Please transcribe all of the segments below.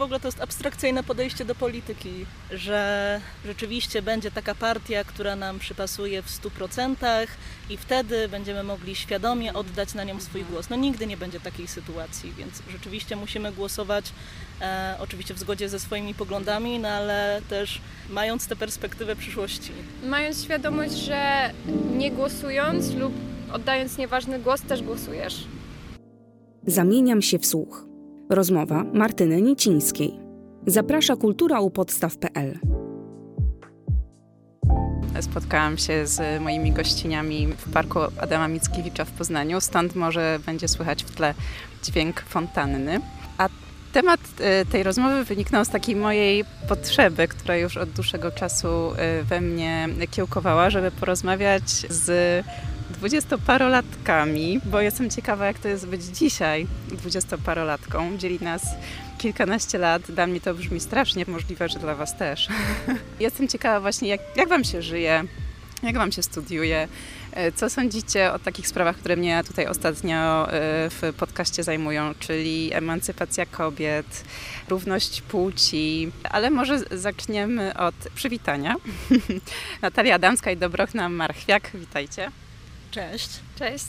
w ogóle to jest abstrakcyjne podejście do polityki, że rzeczywiście będzie taka partia, która nam przypasuje w 100% i wtedy będziemy mogli świadomie oddać na nią swój głos. No nigdy nie będzie takiej sytuacji, więc rzeczywiście musimy głosować e, oczywiście w zgodzie ze swoimi poglądami, no ale też mając tę perspektywę przyszłości. Mając świadomość, że nie głosując lub oddając nieważny głos też głosujesz. Zamieniam się w słuch. Rozmowa Martyny Nicińskiej. Zaprasza kultura u podstaw.pl. Spotkałam się z moimi gościniami w parku Adama Mickiewicza w Poznaniu, stąd może będzie słychać w tle dźwięk fontanny. A temat e, tej rozmowy wyniknął z takiej mojej potrzeby, która już od dłuższego czasu e, we mnie kiełkowała, żeby porozmawiać z dwudziestoparolatkami, bo jestem ciekawa, jak to jest być dzisiaj dwudziestoparolatką. Dzieli nas kilkanaście lat. Dla mnie to brzmi strasznie, możliwe, że dla Was też. jestem ciekawa właśnie, jak, jak Wam się żyje, jak Wam się studiuje, e, co sądzicie o takich sprawach, które mnie tutaj ostatnio e, w podcaście zajmują, czyli emancypacja kobiet, równość płci, ale może zaczniemy od przywitania. Natalia Adamska i Dobrochna Marchwiak, witajcie. Cześć. Cześć.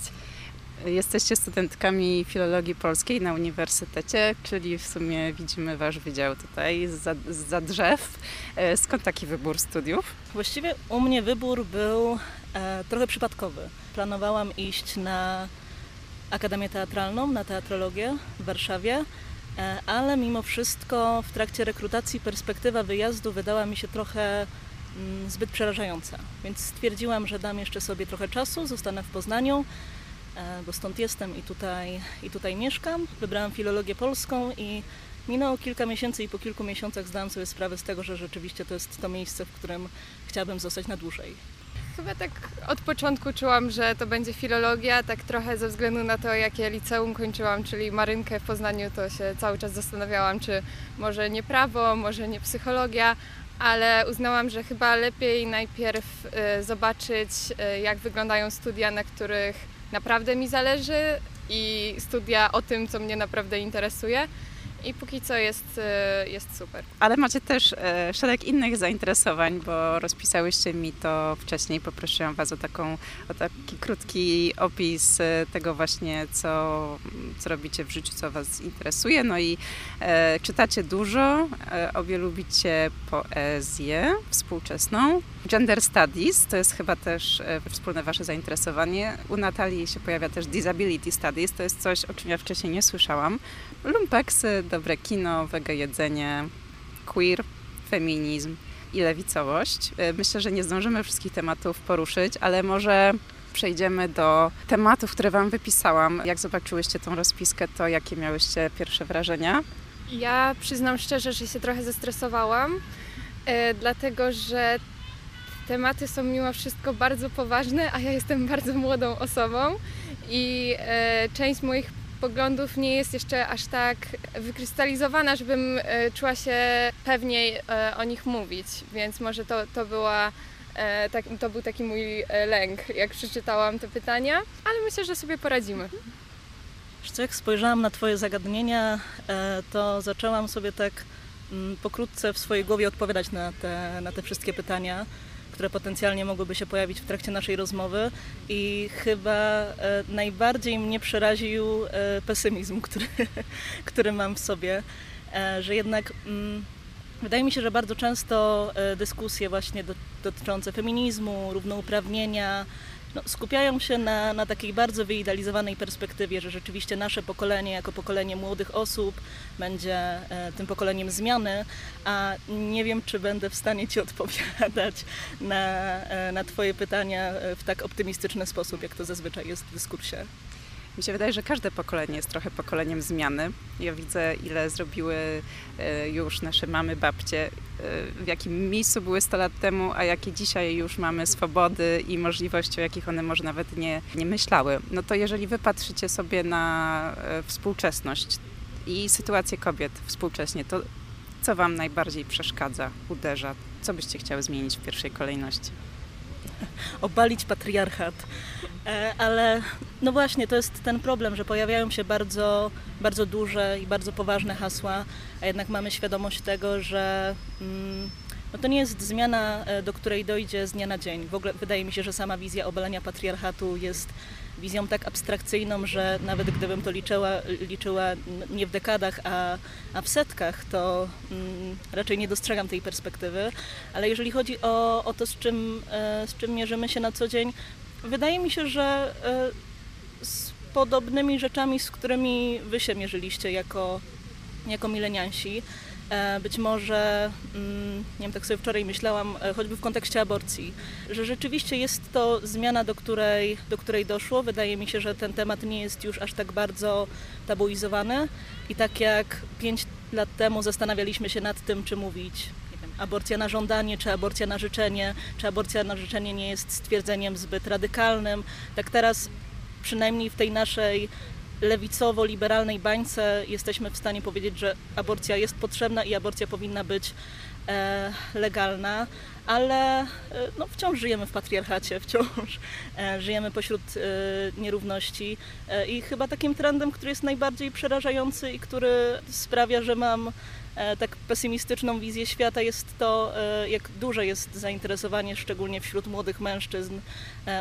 Jesteście studentkami filologii polskiej na uniwersytecie, czyli w sumie widzimy Wasz wydział tutaj za, za drzew. E, skąd taki wybór studiów? Właściwie u mnie wybór był e, trochę przypadkowy. Planowałam iść na Akademię Teatralną, na teatrologię w Warszawie, e, ale mimo wszystko w trakcie rekrutacji perspektywa wyjazdu wydała mi się trochę zbyt przerażająca. Więc stwierdziłam, że dam jeszcze sobie trochę czasu, zostanę w Poznaniu, e, bo stąd jestem i tutaj, i tutaj mieszkam. Wybrałam filologię polską i minęło kilka miesięcy i po kilku miesiącach zdałam sobie sprawę z tego, że rzeczywiście to jest to miejsce, w którym chciałabym zostać na dłużej. Chyba tak od początku czułam, że to będzie filologia, tak trochę ze względu na to, jakie liceum kończyłam, czyli marynkę w Poznaniu, to się cały czas zastanawiałam, czy może nie prawo, może nie psychologia, ale uznałam, że chyba lepiej najpierw y, zobaczyć, y, jak wyglądają studia, na których naprawdę mi zależy i studia o tym, co mnie naprawdę interesuje. I póki co jest, y, jest super. Ale macie też e, szereg innych zainteresowań, bo rozpisałyście mi to wcześniej. Poprosiłam Was o, taką, o taki krótki opis e, tego właśnie, co, co robicie w życiu, co Was interesuje. No i e, czytacie dużo, e, obie lubicie poezję współczesną. Gender Studies to jest chyba też wspólne Wasze zainteresowanie. U Natalii się pojawia też Disability Studies, to jest coś, o czym ja wcześniej nie słyszałam. Lumpeksy, dobre kino, wege jedzenie, queer, feminizm i lewicowość. E, Myślę, że nie zdążymy wszystkich tematów poruszyć, ale może przejdziemy do tematów, które Wam wypisałam. Jak zobaczyłyście tą rozpiskę, to jakie miałyście pierwsze wrażenia? Ja przyznam szczerze, że się trochę zestresowałam, e, dlatego że tematy są mimo wszystko bardzo poważne, a ja jestem bardzo młodą osobą i e, część moich poglądów nie jest jeszcze aż tak wykrystalizowana, żebym e, czuła się pewniej e, o nich mówić, więc może to, to była e, tak, to był taki mój lęk, jak przeczytałam te pytania, ale myślę, że sobie poradzimy. Co, jak spojrzałam na Twoje zagadnienia, to zaczęłam sobie tak mm, pokrótce w swojej głowie odpowiadać na te, na te wszystkie pytania, które potencjalnie mogłyby się pojawić w trakcie naszej rozmowy i chyba e, najbardziej mnie przeraził e, pesymizm, który, który mam w sobie, e, że jednak mm, wydaje mi się, że bardzo często dyskusje właśnie do, dotyczące feminizmu, równouprawnienia, no, skupiają się na, na takiej bardzo wyidealizowanej perspektywie, że rzeczywiście nasze pokolenie, jako pokolenie młodych osób, będzie e, tym pokoleniem zmiany, a nie wiem, czy będę w stanie Ci odpowiadać na, e, na Twoje pytania e, w tak optymistyczny sposób, jak to zazwyczaj jest w dyskursie. Mi się wydaje, że każde pokolenie jest trochę pokoleniem zmiany. Ja widzę, ile zrobiły e, już nasze mamy, babcie, e, w jakim miejscu były 100 lat temu, a jakie dzisiaj już mamy swobody i możliwości, o jakich one może nawet nie, nie myślały. No to jeżeli wy patrzycie sobie na e, współczesność i sytuację kobiet współcześnie, to co wam najbardziej przeszkadza, uderza? Co byście chciały zmienić w pierwszej kolejności? obalić patriarchat. E, ale no właśnie, to jest ten problem, że pojawiają się bardzo, bardzo duże i bardzo poważne hasła, a jednak mamy świadomość tego, że mm, no to nie jest zmiana, e, do której dojdzie z dnia na dzień. W ogóle wydaje mi się, że sama wizja obalenia patriarchatu jest wizją tak abstrakcyjną, że nawet gdybym to liczyła, liczyła nie w dekadach, a, a w setkach, to mm, raczej nie dostrzegam tej perspektywy. Ale jeżeli chodzi o, o to, z czym, e, z czym mierzymy się na co dzień, wydaje mi się, że e, z podobnymi rzeczami, z którymi wy się mierzyliście jako, jako mileniansi, być może, mm, nie wiem, tak sobie wczoraj myślałam, e, choćby w kontekście aborcji, że rzeczywiście jest to zmiana, do której, do której doszło. Wydaje mi się, że ten temat nie jest już aż tak bardzo tabuizowany i tak jak pięć lat temu zastanawialiśmy się nad tym, czy mówić aborcja na żądanie, czy aborcja na życzenie, czy aborcja na życzenie nie jest stwierdzeniem zbyt radykalnym, tak teraz przynajmniej w tej naszej lewicowo-liberalnej bańce jesteśmy w stanie powiedzieć, że aborcja jest potrzebna i aborcja powinna być e, legalna, ale e, no, wciąż żyjemy w patriarchacie, wciąż e, żyjemy pośród e, nierówności e, i chyba takim trendem, który jest najbardziej przerażający i który sprawia, że mam e, tak pesymistyczną wizję świata jest to, jak duże jest zainteresowanie, szczególnie wśród młodych mężczyzn,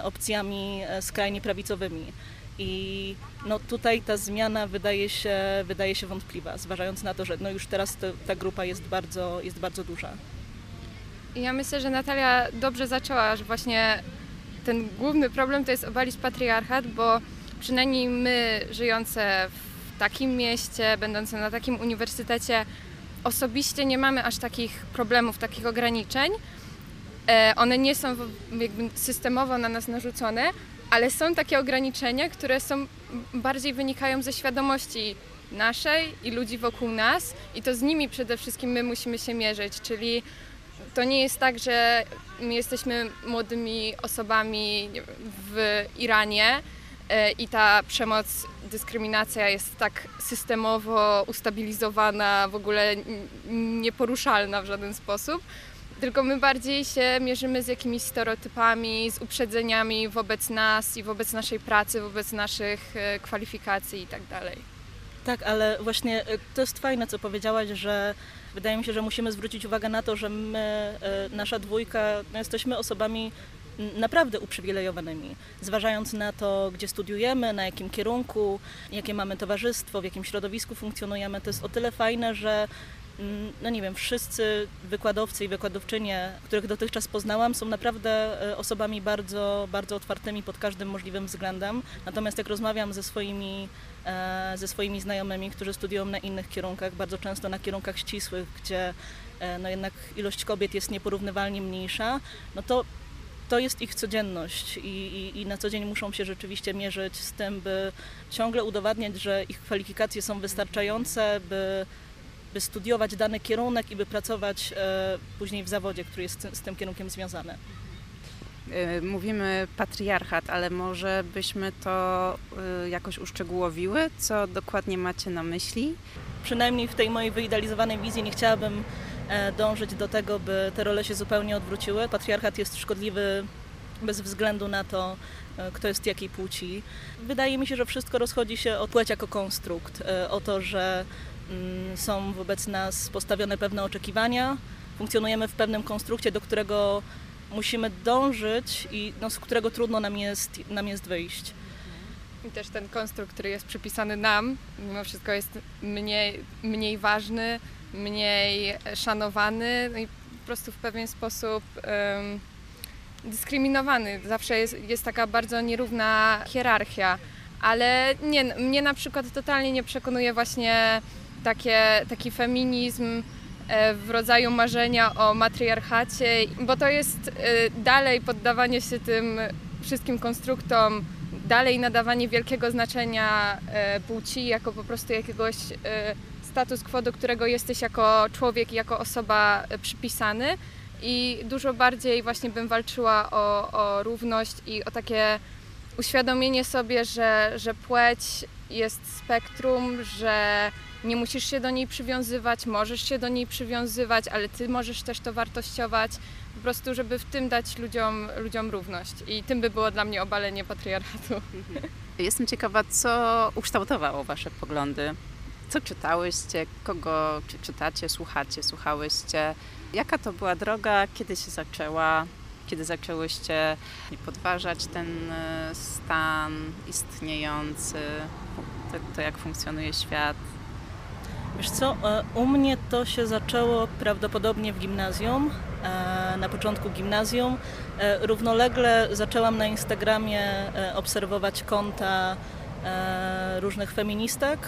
opcjami skrajnie prawicowymi. I no tutaj ta zmiana wydaje się, wydaje się wątpliwa, zważając na to, że no już teraz to, ta grupa jest bardzo, jest bardzo duża. Ja myślę, że Natalia dobrze zaczęła, że właśnie ten główny problem to jest obalić patriarchat, bo przynajmniej my żyjące w takim mieście, będące na takim uniwersytecie, osobiście nie mamy aż takich problemów, takich ograniczeń. E, one nie są systemowo na nas narzucone, ale są takie ograniczenia, które są bardziej wynikają ze świadomości naszej i ludzi wokół nas i to z nimi przede wszystkim my musimy się mierzyć, czyli to nie jest tak, że my jesteśmy młodymi osobami w Iranie e, i ta przemoc, dyskryminacja jest tak systemowo ustabilizowana, w ogóle nieporuszalna w żaden sposób, tylko my bardziej się mierzymy z jakimiś stereotypami, z uprzedzeniami wobec nas i wobec naszej pracy, wobec naszych e, kwalifikacji i tak dalej. Tak, ale właśnie e, to jest fajne, co powiedziałaś, że wydaje mi się, że musimy zwrócić uwagę na to, że my, e, nasza dwójka, no jesteśmy osobami naprawdę uprzywilejowanymi, zważając na to, gdzie studiujemy, na jakim kierunku, jakie mamy towarzystwo, w jakim środowisku funkcjonujemy. To jest o tyle fajne, że no nie wiem, wszyscy wykładowcy i wykładowczynie, których dotychczas poznałam, są naprawdę e, osobami bardzo, bardzo otwartymi pod każdym możliwym względem. Natomiast jak rozmawiam ze swoimi, e, ze swoimi znajomymi, którzy studiują na innych kierunkach, bardzo często na kierunkach ścisłych, gdzie e, no jednak ilość kobiet jest nieporównywalnie mniejsza, no to to jest ich codzienność i, i, i, na co dzień muszą się rzeczywiście mierzyć z tym, by ciągle udowadniać, że ich kwalifikacje są wystarczające, by by studiować dany kierunek i by pracować e, później w zawodzie, który jest z tym kierunkiem związany. E, mówimy patriarchat, ale może byśmy to e, jakoś uszczegółowiły? Co dokładnie macie na myśli? Przynajmniej w tej mojej wyidealizowanej wizji nie chciałabym dążyć do tego, by te role się zupełnie odwróciły. Patriarchat jest szkodliwy bez względu na to, kto jest jakiej płci. Wydaje mi się, że wszystko rozchodzi się o płeć jako konstrukt, o to, że są wobec nas postawione pewne oczekiwania, funkcjonujemy w pewnym konstrukcie, do którego musimy dążyć i no, z którego trudno nam jest, nam jest wyjść. I też ten konstrukt, który jest przypisany nam, mimo wszystko jest mniej, mniej ważny, mniej szanowany no i po prostu w pewien sposób um, dyskryminowany. Zawsze jest, jest taka bardzo nierówna hierarchia, ale nie, mnie na przykład totalnie nie przekonuje właśnie takie, taki feminizm e, w rodzaju marzenia o matriarchacie, bo to jest e, dalej poddawanie się tym wszystkim konstruktom, dalej nadawanie wielkiego znaczenia e, płci jako po prostu jakiegoś status quo, do którego jesteś jako człowiek i jako osoba przypisany. I dużo bardziej właśnie bym walczyła o, o równość i o takie uświadomienie sobie, że, że płeć jest spektrum, że nie musisz się do niej przywiązywać, możesz się do niej przywiązywać, ale ty możesz też to wartościować. Po prostu, żeby w tym dać ludziom, ludziom równość. I tym by było dla mnie obalenie patriarchatu. Jestem ciekawa, co ukształtowało Wasze poglądy. Co czytałyście, kogo czy czytacie, słuchacie, słuchałyście? Jaka to była droga, kiedy się zaczęła, kiedy zaczęłyście podważać ten e, stan istniejący, to, to jak funkcjonuje świat? Wiesz co, e, u mnie to się zaczęło prawdopodobnie w gimnazjum, e, na początku gimnazjum. Równolegle zaczęłam na Instagramie obserwować konta różnych feministek,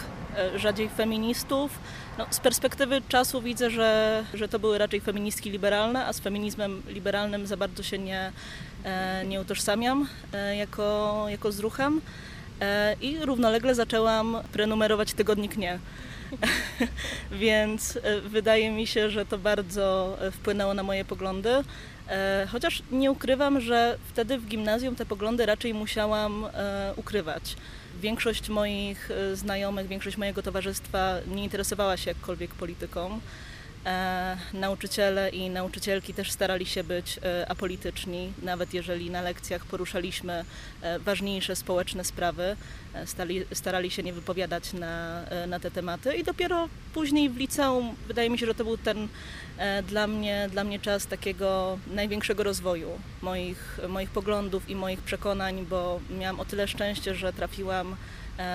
rzadziej feministów. No, z perspektywy czasu widzę, że, że to były raczej feministki liberalne, a z feminizmem liberalnym za bardzo się nie, nie utożsamiam jako, jako z ruchem. I równolegle zaczęłam prenumerować tygodnik Nie. Więc e, wydaje mi się, że to bardzo e, wpłynęło na moje poglądy. E, chociaż nie ukrywam, że wtedy w gimnazjum te poglądy raczej musiałam ukrywać. Większość moich znajomych, większość mojego towarzystwa nie interesowała się jakkolwiek polityką. E, nauczyciele i nauczycielki też starali się być e, apolityczni, nawet jeżeli na lekcjach poruszaliśmy e, ważniejsze społeczne sprawy, stali, starali się nie wypowiadać na, na te tematy i dopiero później w liceum wydaje mi się, że to był ten dla mnie, dla mnie czas takiego największego rozwoju moich, moich poglądów i moich przekonań, bo miałam o tyle szczęście, że trafiłam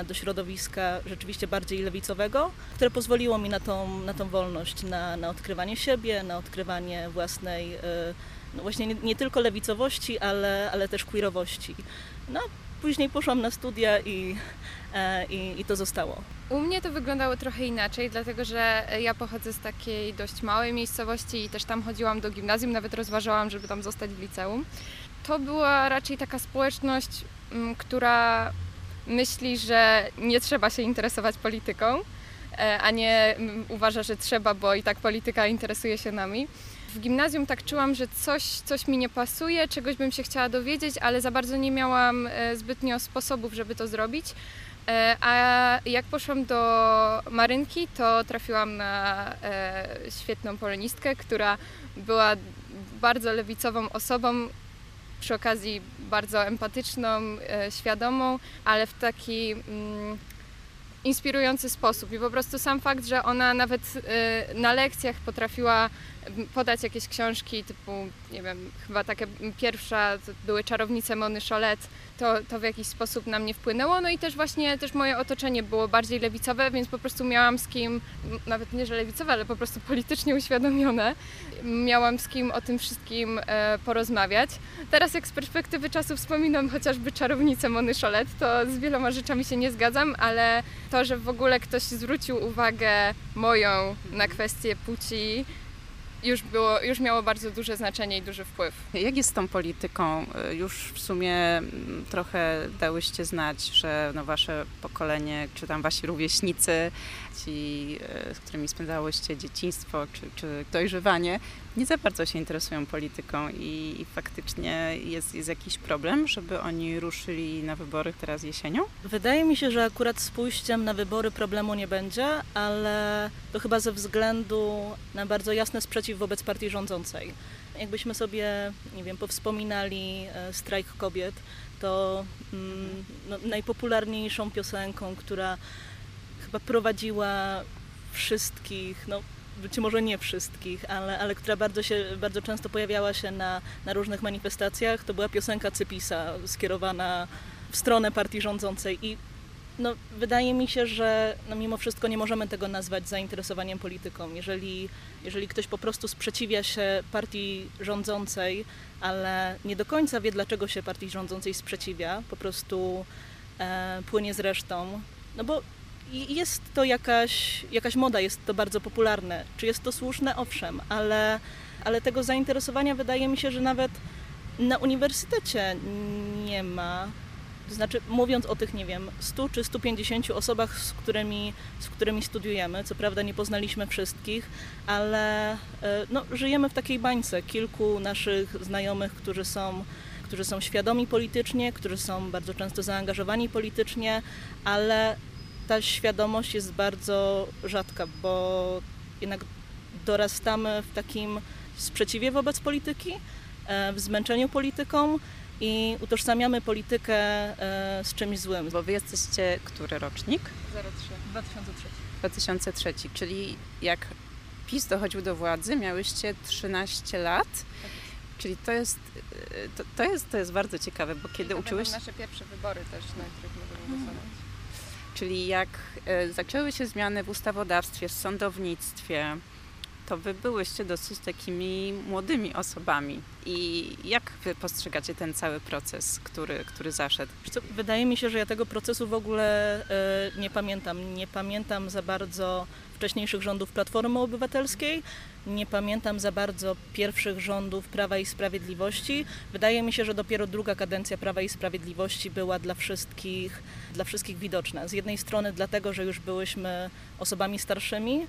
do środowiska rzeczywiście bardziej lewicowego, które pozwoliło mi na tą, na tą wolność, na, na odkrywanie siebie, na odkrywanie własnej, e, no właśnie nie, nie tylko lewicowości, ale, ale też queerowości. No, później poszłam na studia i, e, i, i, to zostało. U mnie to wyglądało trochę inaczej, dlatego że ja pochodzę z takiej dość małej miejscowości i też tam chodziłam do gimnazjum, nawet rozważałam, żeby tam zostać w liceum. To była raczej taka społeczność, która myśli, że nie trzeba się interesować polityką, e, a nie uważa, że trzeba, bo i tak polityka interesuje się nami. W gimnazjum tak czułam, że coś, coś mi nie pasuje, czegoś bym się chciała dowiedzieć, ale za bardzo nie miałam e, zbytnio sposobów, żeby to zrobić. E, a jak poszłam do Marynki, to trafiłam na świetną polonistkę, która była bardzo lewicową osobą, przy okazji bardzo empatyczną, e, świadomą, ale w taki mm, inspirujący sposób. I po prostu sam fakt, że ona nawet e, na lekcjach potrafiła podać jakieś książki typu, nie wiem, chyba taka pierwsza były Czarownice Mony Cholet, to, to w jakiś sposób na mnie wpłynęło. No i też właśnie też moje otoczenie było bardziej lewicowe, więc po prostu miałam z kim, nawet nie, że lewicowe, ale po prostu politycznie uświadomione, miałam z kim o tym wszystkim e, porozmawiać. Teraz jak z perspektywy czasu wspominam chociażby Czarownicę Mony Cholet, to z wieloma rzeczami się nie zgadzam, ale to, że w ogóle ktoś zwrócił uwagę moją na kwestię płci, już, było, już miało bardzo duże znaczenie i duży wpływ. Jak jest z tą polityką? Już w sumie mm, trochę dałyście znać, że no wasze pokolenie, czy tam wasi rówieśnicy, ci, e, z którymi spędzałyście dzieciństwo czy, czy dojrzewanie, nie za bardzo się interesują polityką i, i faktycznie jest, jest jakiś problem, żeby oni ruszyli na wybory teraz jesienią? Wydaje mi się, że akurat z pójściem na wybory problemu nie będzie, ale to chyba ze względu na bardzo jasny sprzeciw wobec partii rządzącej. Jakbyśmy sobie, nie wiem, powspominali e, strajk kobiet, to mm, no, najpopularniejszą piosenką, która chyba prowadziła wszystkich, no być może nie wszystkich, ale, ale która bardzo, się, bardzo często pojawiała się na, na różnych manifestacjach, to była piosenka Cypisa skierowana w stronę partii rządzącej i no, wydaje mi się, że no, mimo wszystko nie możemy tego nazwać zainteresowaniem polityką. Jeżeli, jeżeli ktoś po prostu sprzeciwia się partii rządzącej, ale nie do końca wie, dlaczego się partii rządzącej sprzeciwia, po prostu e, płynie z resztą, no bo jest to jakaś, jakaś moda, jest to bardzo popularne. Czy jest to słuszne? Owszem, ale, ale tego zainteresowania wydaje mi się, że nawet na uniwersytecie nie ma. Znaczy, mówiąc o tych, nie wiem, 100 czy 150 osobach, z którymi, z którymi studiujemy, co prawda nie poznaliśmy wszystkich, ale e, no, żyjemy w takiej bańce. Kilku naszych znajomych, którzy są którzy są świadomi politycznie, którzy są bardzo często zaangażowani politycznie, ale ta świadomość jest bardzo rzadka, bo jednak dorastamy w takim sprzeciwie wobec polityki, e, w zmęczeniu polityką i utożsamiamy politykę e, z czymś złym. Bo wy jesteście który rocznik? 03. 2003. 2003, czyli jak PiS dochodził do władzy, miałyście 13 lat. Czyli to jest, y, to, to jest, to jest bardzo ciekawe, bo kiedy to uczyłeś, będą nasze pierwsze wybory też, na których możemy głosować. Czyli jak e, zaczęły się zmiany w ustawodawstwie, w sądownictwie, to wy byłyście dosyć takimi młodymi osobami. I jak wy postrzegacie ten cały proces, który, który zaszedł? Co, wydaje mi się, że ja tego procesu w ogóle e, nie pamiętam. Nie pamiętam za bardzo wcześniejszych rządów Platformy Obywatelskiej, nie pamiętam za bardzo pierwszych rządów Prawa i Sprawiedliwości. Wydaje mi się, że dopiero druga kadencja Prawa i Sprawiedliwości była dla wszystkich, dla wszystkich widoczna. Z jednej strony dlatego, że już byłyśmy osobami starszymi,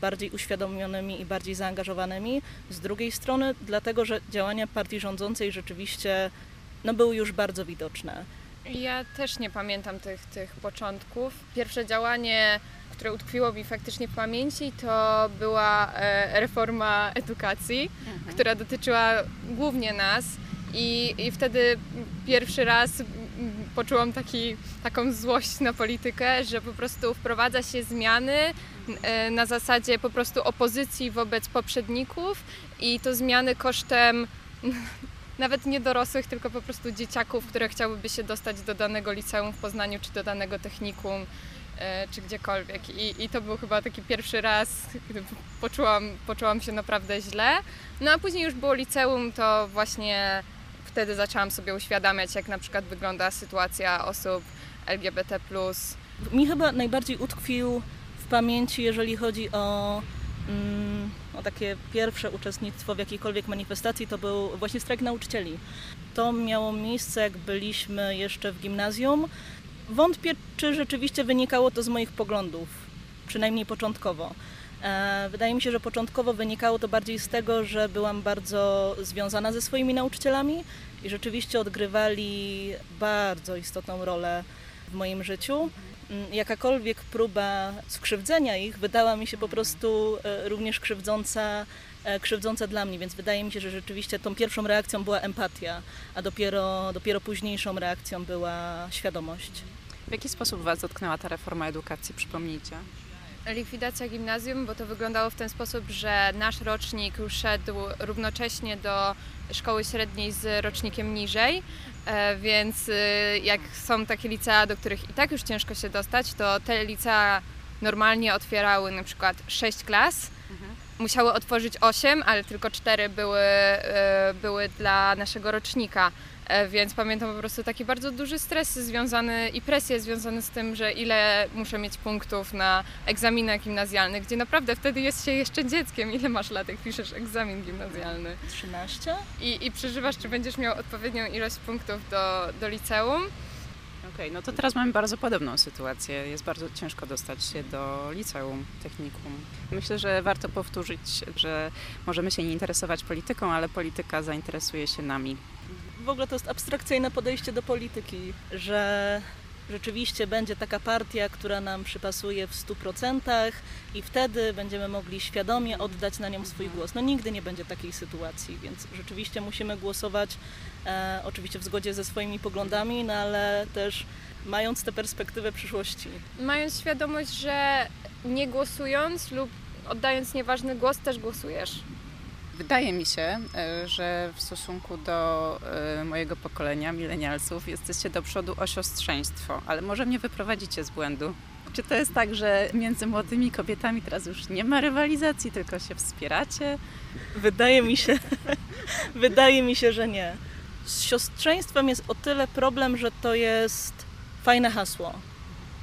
bardziej uświadomionymi i bardziej zaangażowanymi. Z drugiej strony dlatego, że działania partii rządzącej rzeczywiście no, były już bardzo widoczne. Ja też nie pamiętam tych, tych początków. Pierwsze działanie, które utkwiło mi faktycznie w pamięci, to była e, reforma edukacji, która dotyczyła głównie nas. I, I wtedy pierwszy raz poczułam taki, taką złość na politykę, że po prostu wprowadza się zmiany e, na zasadzie po prostu opozycji wobec poprzedników i to zmiany kosztem nawet nie dorosłych, tylko po prostu dzieciaków, które chciałyby się dostać do danego liceum w Poznaniu, czy do danego technikum, e, czy gdziekolwiek. I, I to był chyba taki pierwszy raz, gdy poczułam, poczułam się naprawdę źle. No a później już było liceum, to właśnie wtedy zaczęłam sobie uświadamiać, jak na przykład wygląda sytuacja osób LGBT+. Mi chyba najbardziej utkwił w pamięci, jeżeli chodzi o, mm, o takie pierwsze uczestnictwo w jakiejkolwiek manifestacji, to był właśnie strajk nauczycieli. To miało miejsce, jak byliśmy jeszcze w gimnazjum. Wątpię, czy rzeczywiście wynikało to z moich poglądów, przynajmniej początkowo. E, Wydaje mi się, że początkowo wynikało to bardziej z tego, że byłam bardzo związana ze swoimi nauczycielami i rzeczywiście odgrywali bardzo istotną rolę w moim życiu. Mm, Jakakolwiek próba skrzywdzenia ich wydała mi się po prostu e, również krzywdząca, e, krzywdząca dla mnie, więc wydaje mi się, że rzeczywiście tą pierwszą reakcją była empatia, a dopiero, dopiero późniejszą reakcją była świadomość. W jaki sposób was dotknęła ta reforma edukacji, przypomnijcie? Likwidacja gimnazjum, bo to wyglądało w ten sposób, że nasz rocznik szedł równocześnie do szkoły średniej z rocznikiem niżej, e, więc y, jak są takie licea, do których i tak już ciężko się dostać, to te licea normalnie otwierały na przykład 6 klas, musiały otworzyć 8, ale tylko 4 były, e, były dla naszego rocznika. E, Więc pamiętam po prostu taki bardzo duży stres związany i presję związany z tym, że ile muszę mieć punktów na egzaminach gimnazjalnych, gdzie naprawdę wtedy jest się jeszcze dzieckiem. Ile masz lat, jak piszesz egzamin gimnazjalny? 13? I, i przeżywasz, czy będziesz miał odpowiednią ilość punktów do, do liceum. Okej, no to teraz mamy bardzo podobną sytuację. Jest bardzo ciężko dostać się do liceum, technikum. Myślę, że warto powtórzyć, że możemy się nie interesować polityką, ale polityka zainteresuje się nami. W ogóle to jest abstrakcyjne podejście do polityki, że rzeczywiście będzie taka partia, która nam przypasuje w 100% i wtedy będziemy mogli świadomie oddać na nią swój głos. No nigdy nie będzie takiej sytuacji, więc rzeczywiście musimy głosować e, oczywiście w zgodzie ze swoimi poglądami, no ale też mając tę perspektywę przyszłości. Mając świadomość, że nie głosując lub oddając nieważny głos, też głosujesz. Wydaje mi się, e, że w stosunku do e, mojego pokolenia, milenialsów, jesteście do przodu o siostrzeństwo, ale może mnie wyprowadzicie z błędu. Czy to jest tak, że między młodymi kobietami teraz już nie ma rywalizacji, tylko się wspieracie? Wydaje mi się, wydaje mi się, że nie. Z siostrzeństwem jest o tyle problem, że to jest fajne hasło.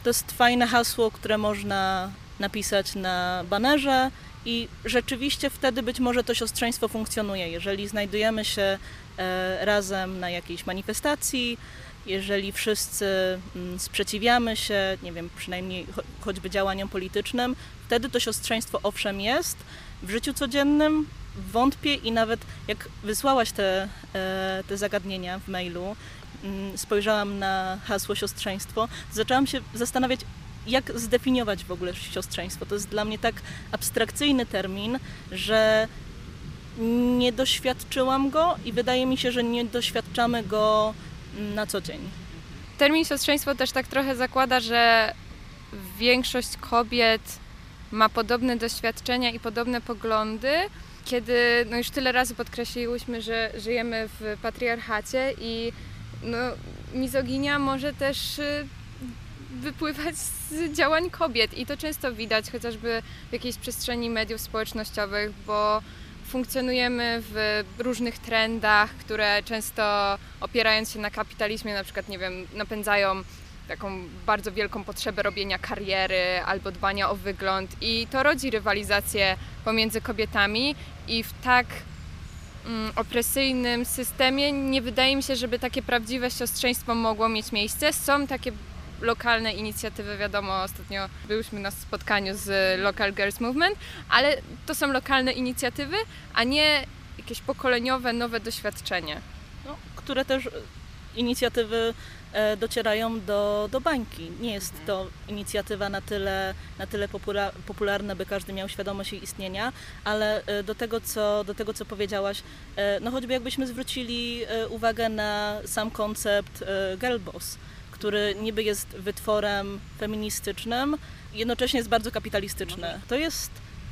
To jest fajne hasło, które można napisać na banerze i rzeczywiście wtedy być może to siostrzeństwo funkcjonuje. Jeżeli znajdujemy się e, razem na jakiejś manifestacji, jeżeli wszyscy mm, sprzeciwiamy się, nie wiem, przynajmniej cho- choćby działaniom politycznym, wtedy to siostrzeństwo owszem jest. W życiu codziennym wątpię i nawet jak wysłałaś te, e, te zagadnienia w mailu, mm, spojrzałam na hasło siostrzeństwo, zaczęłam się zastanawiać, jak zdefiniować w ogóle siostrzeństwo? To jest dla mnie tak abstrakcyjny termin, że nie doświadczyłam go i wydaje mi się, że nie doświadczamy go na co dzień. Termin siostrzeństwo też tak trochę zakłada, że większość kobiet ma podobne doświadczenia i podobne poglądy, kiedy no już tyle razy podkreśliłyśmy, że żyjemy w patriarchacie i no, mizoginia może też y, wypływać z działań kobiet i to często widać chociażby w jakiejś przestrzeni mediów społecznościowych, bo funkcjonujemy w różnych trendach, które często opierając się na kapitalizmie, na przykład, nie wiem, napędzają taką bardzo wielką potrzebę robienia kariery albo dbania o wygląd i to rodzi rywalizację pomiędzy kobietami i w tak mm, opresyjnym systemie nie wydaje mi się, żeby takie prawdziwe siostrzeństwo mogło mieć miejsce. Są takie lokalne inicjatywy, wiadomo, ostatnio byliśmy na spotkaniu z Local Girls Movement, ale to są lokalne inicjatywy, a nie jakieś pokoleniowe, nowe doświadczenie. No, które też inicjatywy e, docierają do, do bańki. Nie jest to inicjatywa na tyle, na tyle popularna, by każdy miał świadomość jej istnienia, ale e, do tego, co, do tego, co powiedziałaś, e, no choćby jakbyśmy zwrócili uwagę na sam koncept girl boss, który niby jest wytworem feministycznym, jednocześnie jest bardzo kapitalistyczny. To jest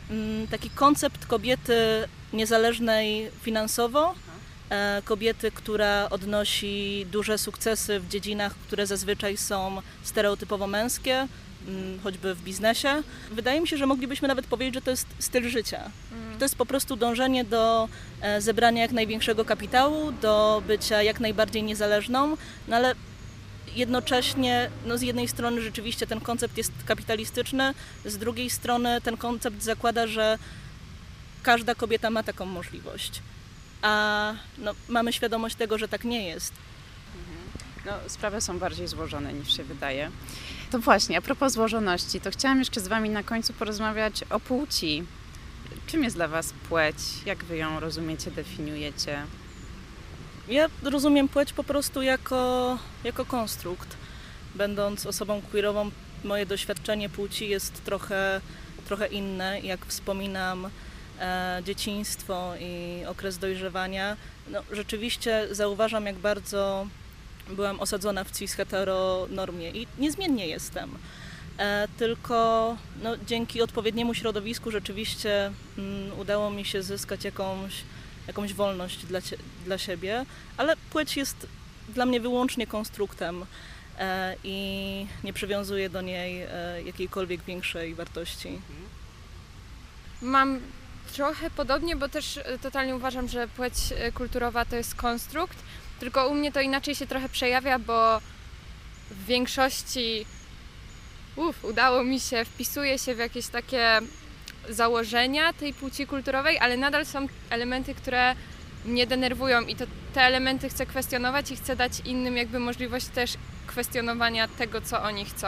mm, taki koncept kobiety niezależnej finansowo, e, kobiety, która odnosi duże sukcesy w dziedzinach, które zazwyczaj są stereotypowo męskie, mm, choćby w biznesie. Wydaje mi się, że moglibyśmy nawet powiedzieć, że to jest styl życia. Mm. To jest po prostu dążenie do e, zebrania jak największego kapitału, do bycia jak najbardziej niezależną, no ale jednocześnie no z jednej strony rzeczywiście ten koncept jest kapitalistyczny, z drugiej strony ten koncept zakłada, że każda kobieta ma taką możliwość. A no, mamy świadomość tego, że tak nie jest. No, sprawy są bardziej złożone niż się wydaje. To właśnie, a propos złożoności, to chciałam jeszcze z Wami na końcu porozmawiać o płci. Czym jest dla Was płeć? Jak Wy ją rozumiecie, definiujecie? Ja rozumiem płeć po prostu jako, jako konstrukt. Będąc osobą queerową, moje doświadczenie płci jest trochę, trochę inne. Jak wspominam e, dzieciństwo i okres dojrzewania, no, rzeczywiście zauważam, jak bardzo byłam osadzona w cis-heteronormie i niezmiennie jestem. E, tylko no, dzięki odpowiedniemu środowisku rzeczywiście mm, udało mi się zyskać jakąś jakąś wolność dla, dla siebie, ale płeć jest dla mnie wyłącznie konstruktem e, i nie przywiązuję do niej e, jakiejkolwiek większej wartości. Mam trochę podobnie, bo też e, totalnie uważam, że płeć kulturowa to jest konstrukt, tylko u mnie to inaczej się trochę przejawia, bo w większości uf, udało mi się, wpisuje się w jakieś takie założenia tej płci kulturowej, ale nadal są elementy, które mnie denerwują i to te elementy chcę kwestionować i chcę dać innym jakby możliwość też kwestionowania tego, co oni chcą.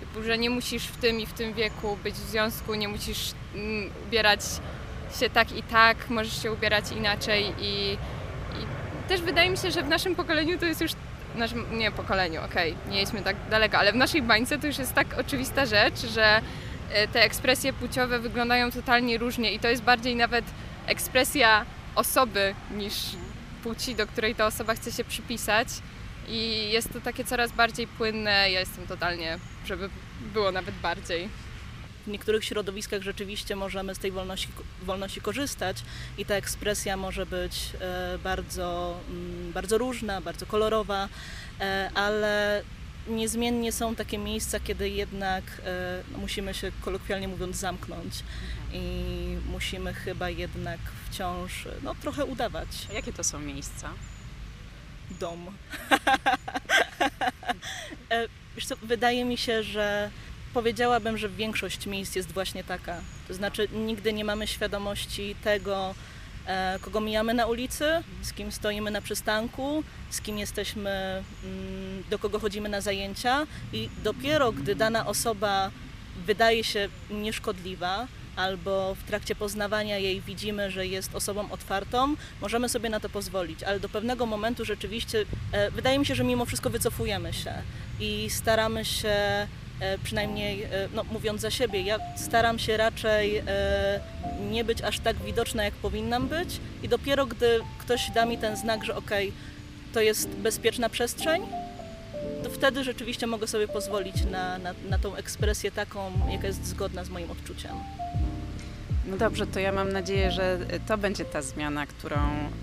Typu, że nie musisz w tym i w tym wieku być w związku, nie musisz mm, ubierać się tak i tak, możesz się ubierać inaczej i, i też wydaje mi się, że w naszym pokoleniu to jest już naszym, nie pokoleniu, okej, okay, nie jedźmy tak daleko, ale w naszej bańce to już jest tak oczywista rzecz, że te ekspresje płciowe wyglądają totalnie różnie i to jest bardziej nawet ekspresja osoby niż płci, do której ta osoba chce się przypisać. I jest to takie coraz bardziej płynne. Ja jestem totalnie, żeby było nawet bardziej. W niektórych środowiskach rzeczywiście możemy z tej wolności, wolności korzystać i ta ekspresja może być e, bardzo, mm, bardzo różna, bardzo kolorowa, e, ale niezmiennie są takie miejsca, kiedy jednak e, no, musimy się kolokwialnie mówiąc zamknąć i musimy chyba jednak wciąż no, trochę udawać. A jakie to są miejsca? Dom. e, co, wydaje mi się, że powiedziałabym, że większość miejsc jest właśnie taka. To znaczy nigdy nie mamy świadomości tego, kogo mijamy na ulicy, z kim stoimy na przystanku, z kim jesteśmy, mm, do kogo chodzimy na zajęcia i dopiero gdy dana osoba wydaje się nieszkodliwa, albo w trakcie poznawania jej widzimy, że jest osobą otwartą, możemy sobie na to pozwolić, ale do pewnego momentu rzeczywiście e, wydaje mi się, że mimo wszystko wycofujemy się i staramy się E, Przynajmniej, e, no, mówiąc za siebie, ja staram się raczej e, nie być aż tak widoczna, jak powinnam być, i dopiero gdy ktoś da mi ten znak, że okej, to jest bezpieczna przestrzeń, to wtedy rzeczywiście mogę sobie pozwolić na, na, na tą ekspresję taką, jaka jest zgodna z moim odczuciem. No dobrze, to ja mam nadzieję, że to będzie ta zmiana, którą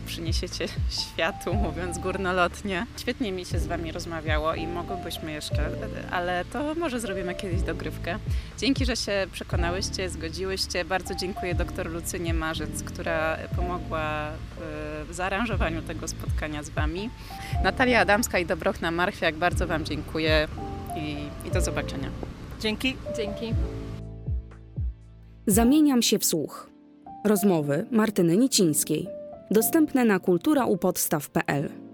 przyniesiecie światu, mówiąc górnolotnie. Świetnie mi się z Wami rozmawiało i mogłybyśmy jeszcze, ale to może zrobimy kiedyś dogrywkę. Dzięki, że się przekonałyście, zgodziłyście. Bardzo dziękuję doktor Lucynie Marzec, która pomogła w, w zaaranżowaniu tego spotkania z Wami. Natalia Adamska i Dobrochna Marchwiak, bardzo Wam dziękuję i, i do zobaczenia. Dzięki. Dzięki. Zamieniam się w słuch. Rozmowy Martyny Nicińskiej. Dostępne na kulturaupodstaw.pl